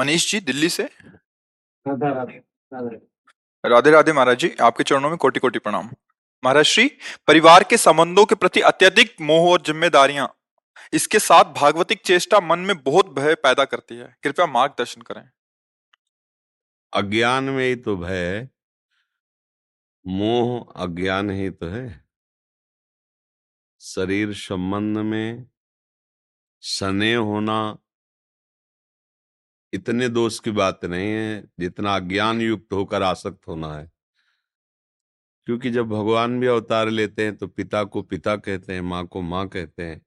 मनीष जी दिल्ली से? राधे राधे राधे। राधे राधे महाराज जी आपके चरणों में कोटि कोटि प्रणाम। महाराज श्री परिवार के संबंधों के प्रति अत्यधिक मोह और जिम्मेदारियाँ इसके साथ भागवतिक चेष्टा मन में बहुत भय पैदा करती है। कृपया मार्गदर्शन करें। अज्ञान में ही तो भय मोह अज्ञान ही तो है। शरीर संबंध में सने होना इतने दोष की बात नहीं है जितना अज्ञान युक्त होकर आसक्त होना है। क्योंकि जब भगवान भी अवतार लेते हैं तो पिता को पिता कहते हैं, माँ को माँ कहते हैं,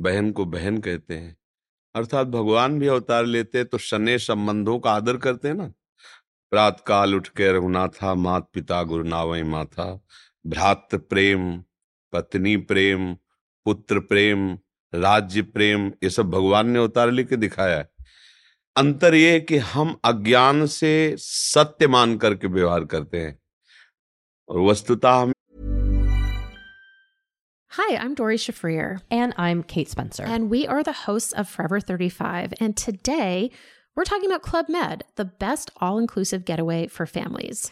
बहन को बहन कहते हैं। अर्थात भगवान भी अवतार लेते हैं तो शने संबंधों का आदर करते हैं ना। प्रात काल उठ के रघुनाथा, मात पिता गुरु नावई माथा भ्रात प्रेम, पत्नी प्रेम, पुत्र प्रेम, राज्य प्रेम, ये सब भगवान ने अवतार लेके दिखाया है। अंतर ये है कि हम अज्ञान से सत्य मान करके व्यवहार करते हैं और वस्तुतः हम Hi, I'm Dory Shafrir. And I'm Kate Spencer. And we are the hosts of Forever 35. And today we're talking about Club Med, the best all inclusive getaway for families.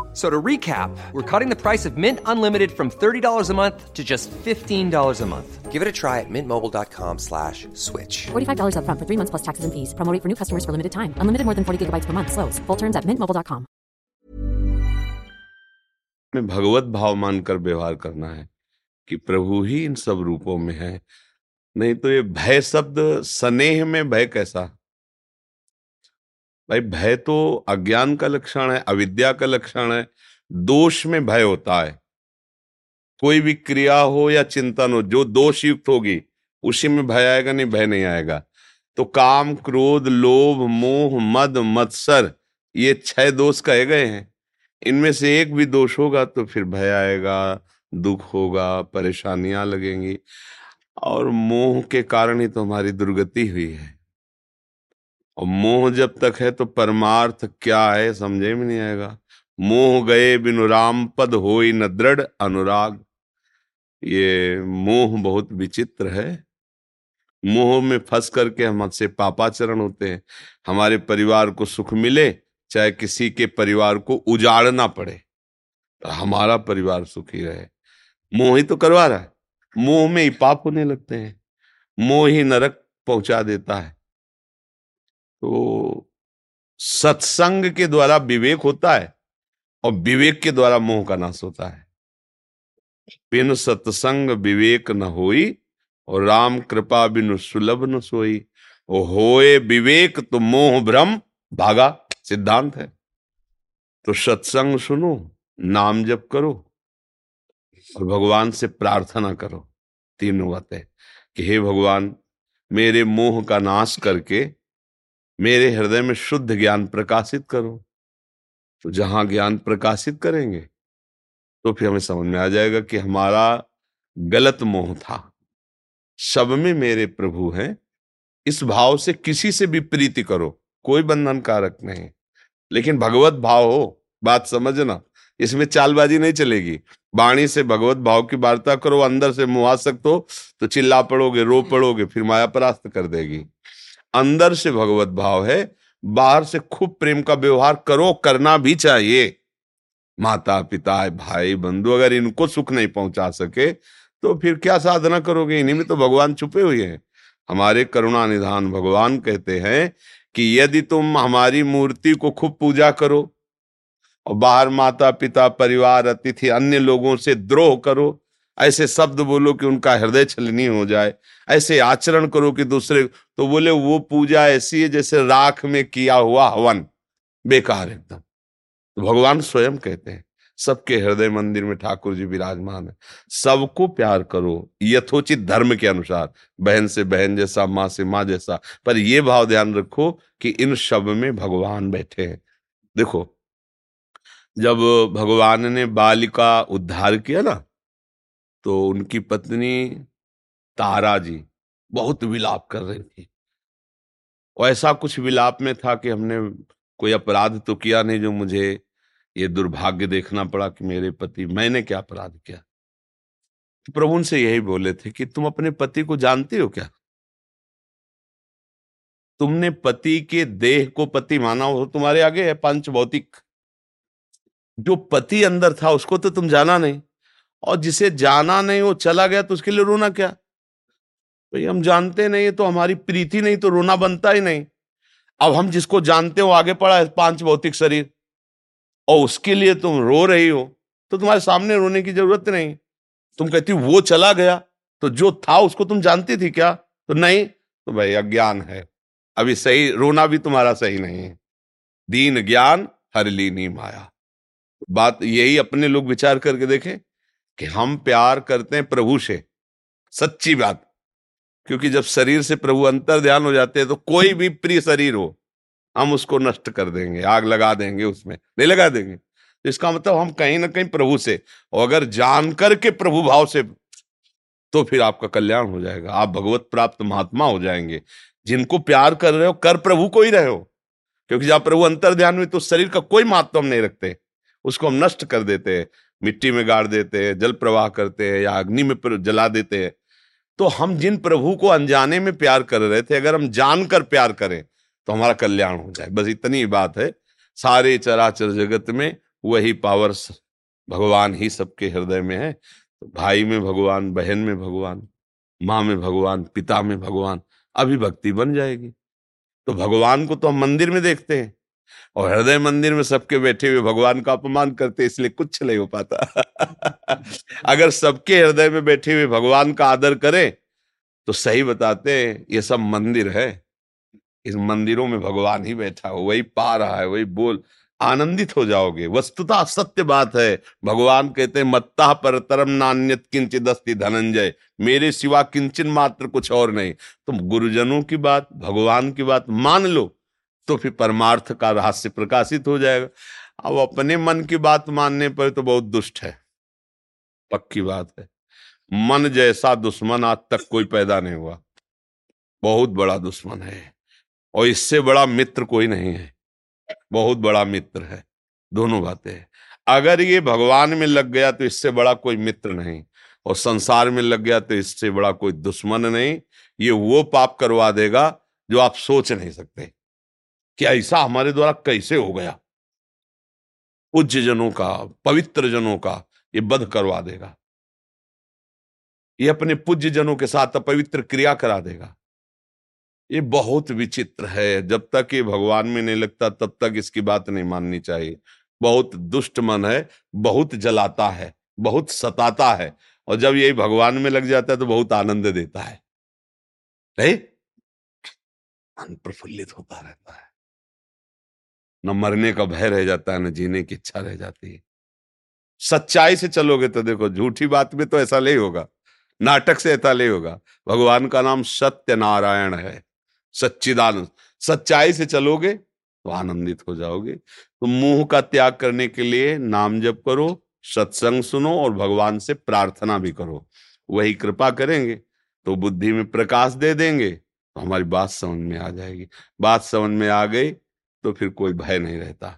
So to recap, we're cutting the price of Mint Unlimited from $30 a month to just $15 a month. Give it a try at mintmobile.com slash switch. $45 up front for 3 months plus taxes and fees. Promo rate for new customers for limited time. Unlimited more than 40 gigabytes per month slows. Full terms at mintmobile.com. में भगवत भाव मानकर व्यवहार करना है कि प्रभु ही इन सब रूपों में है नहीं तो ये भय शब्द स्नेह में भय कैसा भाई भय तो अज्ञान का लक्षण है, अविद्या का लक्षण है, दोष में भय होता है। कोई भी क्रिया हो या चिंतन हो, जो दोष युक्त होगी, उसी में भय आएगा, नहीं भय नहीं आएगा। तो काम, क्रोध, लोभ, मोह, मद, मत्सर, ये छह दोष कहे गए हैं। इनमें से एक भी दोष होगा तो फिर भय आएगा, दुख होगा, परेशानियाँ लगेंगी, और मोह के कारण ही तो हमारी दुर्गति हुई है। और मोह जब तक है तो परमार्थ क्या है, समझे में नहीं आएगा। मोह गए बिनु राम, पद हो न दृढ़ अनुराग। ये मोह बहुत विचित्र है। मोह में फंस करके हम से पापाचरण होते हैं। हमारे परिवार को सुख मिले, चाहे किसी के परिवार को उजाड़ना पड़े तो हमारा परिवार सुखी रहे। मोह ही तो करवा रहा है। मोह में ही पाप होने लगते हैं। मोह ही नरक पहुँचा देता है। तो सत्संग के द्वारा विवेक होता है और विवेक के द्वारा मोह का नाश होता है। बिन सत्संग विवेक न होई और राम कृपा बिनु सुलभ न सोई। होए विवेक तो मोह भ्रम, भागा, सिद्धांत है। तो सत्संग सुनो, नाम जप करो और भगवान से प्रार्थना करो। तीनों बातें कि हे भगवान, मेरे मोह का नाश करके मेरे हृदय में शुद्ध ज्ञान प्रकाशित करो। तो जहाँ ज्ञान प्रकाशित करेंगे तो फिर हमें समझ में आ जाएगा कि हमारा गलत मोह था। सब में मेरे प्रभु हैं, इस भाव से किसी से भी प्रीति करो, कोई बंधन कारक नहीं। लेकिन भगवत भाव हो, बात समझना, इसमें चालबाजी नहीं चलेगी। वाणी से भगवत भाव की वार्ता करो, अंदर से मुआसक्त हो तो चिल्ला पड़ोगे, रो पड़ोगे, फिर माया परास्त कर देगी। अंदर से भगवत भाव है, बाहर से खूब प्रेम का व्यवहार करो, करना भी चाहिए। माता, पिता, भाई, बंधु अगर इनको सुख नहीं पहुँचा सके तो फिर क्या साधना करोगे? इन्हीं में तो भगवान छुपे हुए हैं। हमारे करुणा निधान भगवान कहते हैं कि यदि तुम हमारी मूर्ति को खूब पूजा करो और बाहर माता, पिता, परिवार, अतिथि, अन्य लोगों से द्रोह करो ऐसे शब्द बोलो कि उनका हृदय छलनी हो जाए, ऐसे आचरण करो कि दूसरे तो बोले, वो पूजा ऐसी है जैसे राख में किया हुआ हवन, बेकार एकदम। तो भगवान स्वयं कहते हैं, सबके हृदय मंदिर में ठाकुर जी विराजमान है। सबको प्यार करो, यथोचित धर्म के अनुसार, बहन से बहन जैसा, माँ से माँ जैसा, पर यह भाव ध्यान रखो कि इन शब में भगवान बैठे हैं। देखो, जब भगवान ने बाल का उद्धार किया ना तो उनकी पत्नी तारा जी बहुत विलाप कर रही थी। और ऐसा कुछ विलाप में था कि हमने कोई अपराध तो किया नहीं जो मुझे ये दुर्भाग्य देखना पड़ा कि मेरे पति, मैंने क्या अपराध किया? तो प्रभु उनसे यही बोले थे कि तुम अपने पति को जानते हो क्या? तुमने पति के देह को पति माना हो, तुम्हारे आगे है पंच भौतिक। जो पति अंदर था उसको तो तुम जाना नहीं। और जिसे जाना नहीं, वो चला गया तो उसके लिए रोना क्या? भाई, हम जानते नहीं तो हमारी प्रीति नहीं तो रोना बनता ही नहीं। अब हम जिसको जानते हो आगे पड़ा है पाँच भौतिक शरीर। और उसके लिए तुम रो रही हो तो तुम्हारे सामने रोने की ज़रूरत नहीं। तुम कहती वो चला गया तो जो था उसको तुम जानती थी क्या? तो नहीं तो भाई, अज्ञान है। अभी सही, रोना भी तुम्हारा सही नहीं है। दीन ज्ञान, हर लीनी माया। बात यही अपने लोग विचार करके देखें। कि हम प्यार करते हैं प्रभु से। सच्ची बात। क्योंकि जब शरीर से प्रभु अंतर ध्यान हो जाते हैं तो कोई भी प्रिय शरीर हो, हम उसको नष्ट कर देंगे, आग लगा देंगे उसमें, नहीं लगा देंगे। तो इसका मतलब हम कहीं ना कहीं प्रभु से, और अगर जान करके प्रभु भाव से तो फिर आपका कल्याण हो जाएगा। आप भगवत प्राप्त महात्मा हो जाएँगे। जिनको प्यार कर रहे हो, कर प्रभु को ही रहे हो। क्योंकि जब प्रभु अंतर ध्यान में तो शरीर का कोई महत्व हम नहीं रखते। उसको हम नष्ट कर देते हैं। मिट्टी में गाड़ देते हैं, जल प्रवाह करते हैं या अग्नि में जला देते हैं। तो हम जिन प्रभु को अनजाने में प्यार कर रहे थे, अगर हम जानकर प्यार करें तो हमारा कल्याण हो जाए। बस इतनी बात है। सारे चराचर जगत में वही पावर भगवान ही सबके हृदय में है। तो भाई में भगवान, बहन में भगवान, माँ में भगवान, पिता में भगवान अभी भक्ति बन जाएगी। तो भगवान को तो हम मंदिर में देखते हैं। और हृदय मंदिर में सबके बैठे हुए भगवान का अपमान करते इसलिए कुछ नहीं हो पाता। अगर सबके हृदय में बैठे हुए भगवान का आदर करें तो सही बताते हैं ये सब मंदिर है। इस मंदिरों में भगवान ही बैठा हो वही पा रहा है वही बोल आनंदित हो जाओगे। वस्तुता सत्य बात है भगवान कहते हैं मत्ता पर तरम नान्यत किंचित दस्ती धनंजय मेरे सिवा किंचन मात्र कुछ और नहीं। तुम गुरुजनों की बात भगवान की बात मान लो तो फिर परमार्थ का रहस्य प्रकाशित हो जाएगा। अब अपने मन की बात मानने पर तो बहुत दुष्ट है। पक्की बात है। मन जैसा दुश्मन आज तक कोई पैदा नहीं हुआ। बहुत बड़ा दुश्मन है। और इससे बड़ा मित्र कोई नहीं है। बहुत बड़ा मित्र है। दोनों बातें हैं। अगर ये भगवान में लग गया तो इससे बड़ा कोई मित्र नहीं। और संसार में लग गया तो इससे बड़ा कोई दुश्मन नहीं। ये वो पाप करवा देगा जो आप सोच नहीं सकते। कि ऐसा हमारे द्वारा कैसे हो गया? पूज्य जनों का, पवित्र जनों का ये बध करवा देगा। ये अपने पूज्य जनों के साथ अपवित्र क्रिया करा देगा। ये बहुत विचित्र है। जब तक ये भगवान में नहीं लगता, तब तक इसकी बात नहीं माननी चाहिए। बहुत दुष्ट मन है, बहुत जलाता है, बहुत सताता है और जब ये भगवान में लग जाता है तो बहुत आनंद देता है। मन प्रफुल्लित होता रहता है। न मरने का भय रह जाता है, न जीने की इच्छा रह जाती है। सच्चाई से चलोगे तो देखो, झूठी बात में तो ऐसा नहीं होगा, नाटक से ऐसा नहीं होगा। भगवान का नाम सत्य नारायण है, सच्चिदानंद। सच्चाई से चलोगे तो आनंदित हो जाओगे। तो मुँह का त्याग करने के लिए नाम जप करो, सत्संग सुनो और भगवान से प्रार्थना भी करो। वही कृपा करेंगे तो बुद्धि में प्रकाश दे देंगे तो हमारी बात समझ में आ जाएगी। बात समझ में आ गई तो फिर कोई भय नहीं रहता।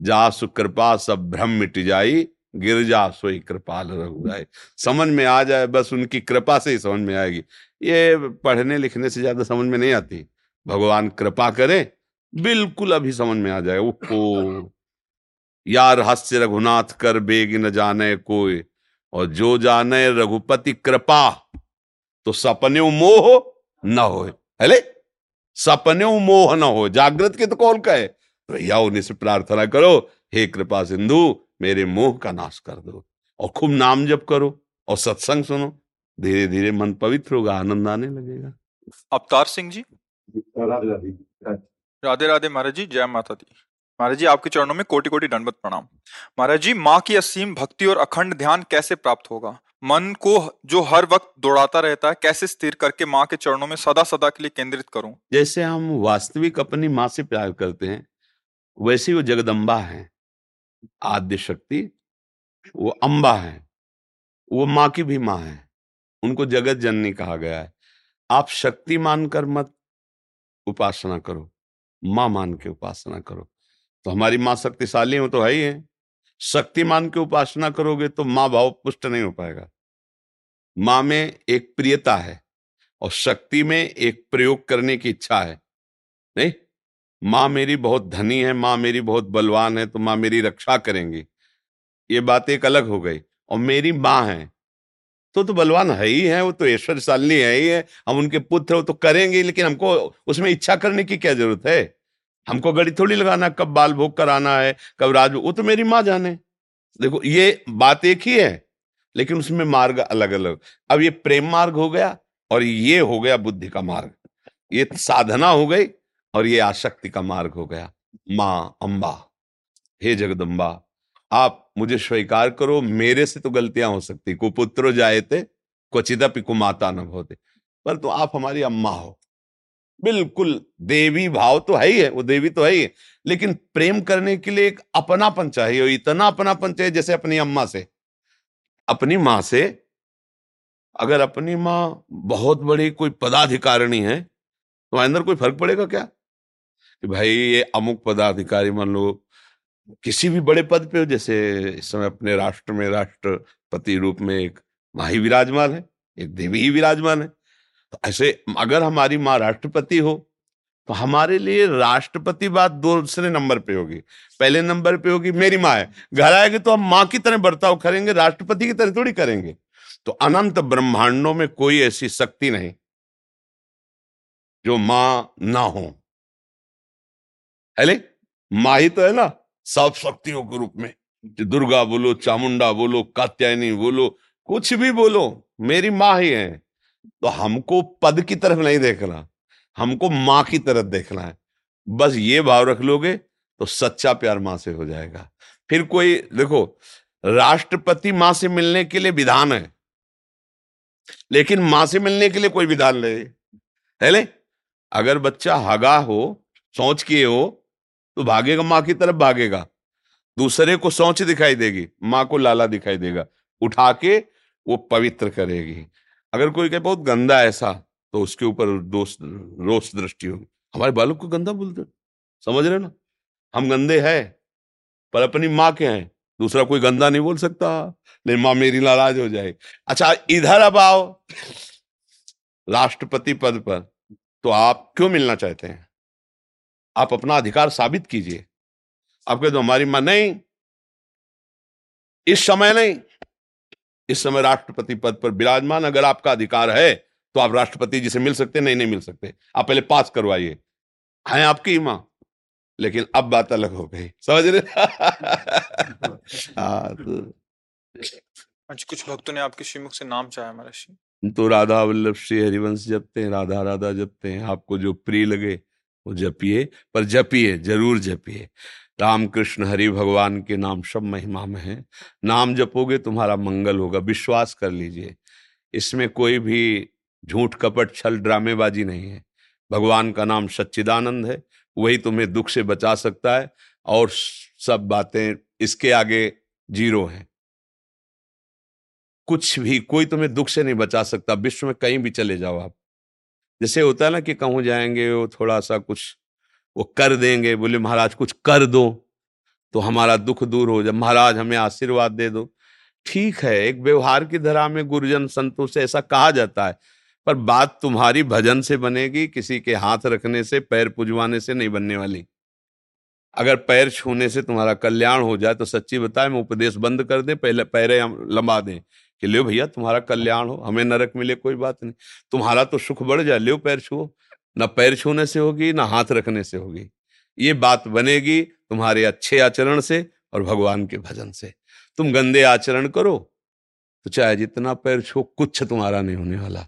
जा सुकृपा सब भ्रम मिट जाई, गिर जा सोई कृपाल रघुराय समझ में आ जाए, बस उनकी कृपा से ही समझ में आएगी। ये पढ़ने लिखने से ज़्यादा समझ में नहीं आती। भगवान कृपा करे, बिल्कुल अभी समझ में आ जाए। वो या रहस्य रघुनाथ कर बेग न जाने कोई, और जो जाने रघुपति कृपा तो सपने मोह न हो हेले सपने मोह न हो जागृत के तो कौन कहे? तो भैया उन्हीं से प्रार्थना करो हे कृपा सिंधु मेरे मोह का नाश कर दो और खूब नाम जप करो और सत्संग सुनो। धीरे धीरे मन पवित्र होगा आनंद आने लगेगा। अवतार सिंह जी? राधे। राधे महाराज जी जय माता दी। महाराज जी आपके चरणों में कोटि कोटि दंडवत प्रणाम। महाराज जी माँ की असीम भक्ति और अखंड ध्यान कैसे प्राप्त होगा? मन को जो हर वक्त दौड़ाता रहता है, कैसे स्थिर करके माँ के चरणों में सदा सदा के लिए केंद्रित करूँ? जैसे हम वास्तविक अपनी माँ से प्यार करते हैं, वैसे वो जगदम्बा है। आद्य शक्ति, वो अम्बा है, वो माँ की भी माँ है। उनको जगत जननी कहा गया है। आप शक्ति मानकर मत उपासना करो, माँ मान के उपासना करो। तो हमारी माँ शक्तिशाली हो तो है ही है। शक्ति की उपासना करोगे तो माँ भाव पुष्ट नहीं हो पाएगा। माँ में एक प्रियता है और शक्ति में एक प्रयोग करने की इच्छा है, नहीं? माँ मेरी बहुत धनी है, माँ मेरी बहुत बलवान है तो माँ मेरी रक्षा करेंगी। ये बात एक अलग हो गई और मेरी माँ है तो तो बलवान है ही है, वो तो ऐश्वर्यशाली है ही है, हम उनके पुत्र हो तो करेंगे लेकिन हमको उसमें इच्छा करने की क्या ज़रूरत है? हमको गड़ी थोड़ी लगाना कब बाल भोग कराना है, कब राज वो तो मेरी माँ जाने। देखो, ये बात एक ही है, लेकिन उसमें मार्ग अलग अलग अब ये प्रेम मार्ग हो गया और ये हो गया बुद्धि का मार्ग। ये साधना हो गई और ये आशक्ति का मार्ग हो गया। माँ, अम्बा, हे जगदम्बा, आप मुझे स्वीकार करो, मेरे से तो गलतियाँ हो सकती। कुपुत्रो जाए थे क्वचिदपि कुमाता न होते पर तो आप हमारी अम्मा हो। बिल्कुल, देवी भाव तो है ही है, वो देवी तो है ही है। लेकिन प्रेम करने के लिए एक अपनापन चाहिए इतना अपनापन चाहिए जैसे अपनी अम्मा से। अपनी माँ से, अगर अपनी माँ बहुत बड़ी कोई पदाधिकारिणी है तो अंदर कोई फ़र्क पड़ेगा क्या? कि भाई, ये अमुक पदाधिकारी मान लो, किसी भी बड़े पद पे हो, जैसे इस समय अपने राष्ट्र में राष्ट्रपति रूप में एक माही विराजमान है, एक देवी ही विराजमान है। तो ऐसे अगर हमारी माँ राष्ट्रपति हो तो हमारे लिए राष्ट्रपति बात दूसरे नंबर पे होगी। पहले नंबर पे होगी, मेरी माँ है। घर आएगी तो हम माँ की तरह बर्ताव करेंगे, राष्ट्रपति की तरह थोड़ी करेंगे। तो अनंत ब्रह्मांडों में कोई ऐसी शक्ति नहीं, जो माँ ना हो। है माँ ही तो है ना सब शक्तियों के रूप में। दुर्गा बोलो, चामुंडा बोलो, कात्यायनी बोलो, कुछ भी बोलो, मेरी माँ ही है। तो हमको पद की तरफ़ नहीं देखना, हमको माँ की तरफ़ देखना है। बस ये भाव रख लोगे तो सच्चा प्यार माँ से हो जाएगा। फिर कोई, देखो, राष्ट्रपति माँ से मिलने के लिए विधान है। लेकिन माँ से मिलने के लिए कोई विधान नहीं। है ले? अगर बच्चा हगा हो, सोच किए हो तो भागेगा, माँ की तरफ़ भागेगा। दूसरे को सोच दिखाई देगी, माँ को लाला दिखाई देगा। उठा के वो पवित्र करेगी। अगर कोई कहे, बहुत गंदा ऐसा तो उसके ऊपर दोष रोष दृष्टि होगी। हमारे बालक को गंदा बोलते समझ रहे ना? हम गंदे हैं, पर अपनी माँ के हैं। दूसरा कोई गंदा नहीं बोल सकता। नहीं माँ मेरी नाराज़ हो जाए अच्छा इधर अब आओ। राष्ट्रपति पद पर तो आप क्यों मिलना चाहते हैं? आप अपना अधिकार साबित कीजिए। आप कह दो, हमारी माँ नहीं। इस समय नहीं। इस समय राष्ट्रपति पद पर विराजमान अगर आपका अधिकार है तो आप राष्ट्रपति जी से मिल सकते नहीं नहीं मिल सकते। आप पहले पास करवाइए। है आपकी माँ लेकिन अब बात अलग हो गई। समझ रहे हाँ, तो आज कुछ भक्तों ने आपके श्रीमुख से नाम चाहा महाराज तो राधा वल्लभ श्री हरिवंश जपते हैं राधा राधा जपते हैं। आपको जो प्रिय लगे वो जपिए पर जपिए ज़रूर जपिए। राम कृष्ण हरि भगवान के नाम सब महिमा में है। नाम जपोगे तुम्हारा मंगल होगा। विश्वास कर लीजिए। इसमें कोई भी झूठ कपट छल ड्रामेबाजी नहीं है। भगवान का नाम सच्चिदानंद है। वही तुम्हें दुख से बचा सकता है और सब बातें इसके आगे ज़ीरो हैं। कुछ भी, कोई तुम्हें दुख से नहीं बचा सकता। विश्व में कहीं भी चले जाओ आप। जैसे होता है ना कि कहूँ जाएँगे वो थोड़ा सा कुछ वो कर देंगे। बोले, महाराज, कुछ कर दो तो हमारा दुख दूर हो जाए। महाराज, हमें आशीर्वाद दे दो। ठीक है, एक व्यवहार की धरा में गुरुजन संतों से ऐसा कहा जाता है, पर बात तुम्हारी भजन से बनेगी, किसी के हाथ रखने से, पैर पुजवाने से नहीं बनने वाली। अगर पैर छूने से तुम्हारा कल्याण हो जाए तो सच्ची बताए, मैं उपदेश बंद कर दे, पहले पैरे लंबा दें कि, लो भैया, तुम्हारा कल्याण हो, हमें नरक मिले, कोई बात नहीं। तुम्हारा तो सुख बढ़ जाए, लो पैर छुओ। ना पैर छूने से होगी, ना हाथ रखने से होगी। ये बात बनेगी तुम्हारे अच्छे आचरण से और भगवान के भजन से। तुम गंदे आचरण करो तो चाहे जितना पैर छो, कुछ तुम्हारा नहीं होने वाला।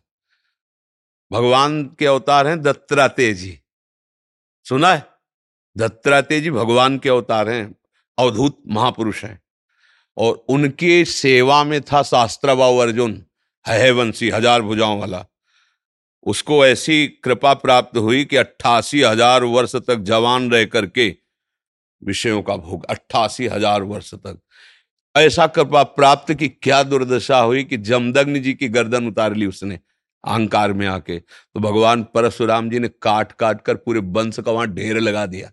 भगवान के अवतार हैं दत्तात्रेय जी सुना है? दत्तात्रेय जी भगवान के अवतार हैं, अवधूत महापुरुष हैं। और उनके सेवा में था शास्त्राबाऊ अर्जुन है वंशी, हज़ार भुजाओं वाला। उसको ऐसी कृपा प्राप्त हुई कि अट्ठासी हज़ार वर्ष तक जवान रह करके विषयों का भोग, अट्ठासी हज़ार वर्ष तक। ऐसा कृपा प्राप्त की क्या दुर्दशा हुई कि जमदग्नि जी की गर्दन उतार ली उसने अहंकार में आके। तो भगवान परशुराम जी ने काट काट कर पूरे वंश का वहाँ ढेर लगा दिया।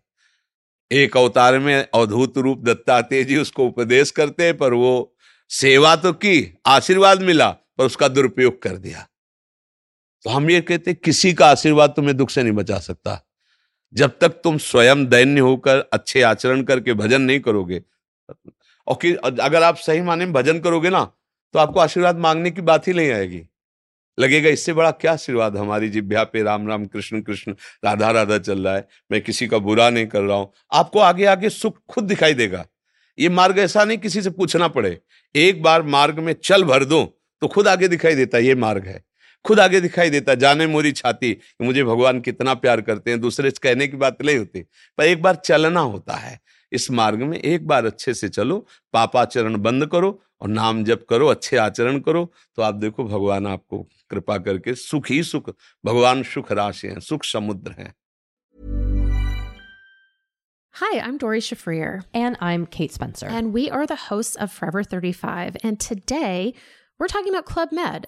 एक अवतार में अवधूत रूप दत्तात्रेय जी उसको उपदेश करते पर वो सेवा तो की, आशीर्वाद मिला, पर उसका दुरुपयोग कर दिया। तो हम ये कहते किसी का आशीर्वाद तुम्हें दुख से नहीं बचा सकता। जब तक तुम स्वयं दैन्य होकर अच्छे आचरण करके भजन नहीं करोगे, और कि, अगर आप सही माने में भजन करोगे ना तो आपको आशीर्वाद मांगने की बात ही नहीं आएगी। लगेगा, इससे बड़ा क्या आशीर्वाद हमारी जिभ्या पे राम राम कृष्ण कृष्ण, राधा राधा चल रहा है, मैं किसी का बुरा नहीं कर रहा हूँ। आपको आगे आगे सुख खुद दिखाई देगा। ये मार्ग ऐसा नहीं किसी से पूछना पड़े, एक बार मार्ग में चल भर दो तो खुद आगे दिखाई देता है, ये मार्ग है। खुद आगे दिखाई देता जाने मोरी छाती कि मुझे भगवान कितना प्यार करते हैं दूसरे से कहने की बात नहीं होती पर एक बार चलना होता है इस मार्ग में एक बार अच्छे से चलो पापाचरण बंद करो और नाम जप करो अच्छे आचरण करो तो आप देखो भगवान आपको कृपा करके सुख ही सुख भगवान सुख राशि हैं सुख समुद्र हैं Hi, I'm Dory Shafrir. And I'm Kate Spencer. And we are the hosts of Forever 35. And today we're talking about Club Med,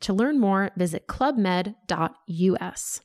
To learn more, visit clubmed.us.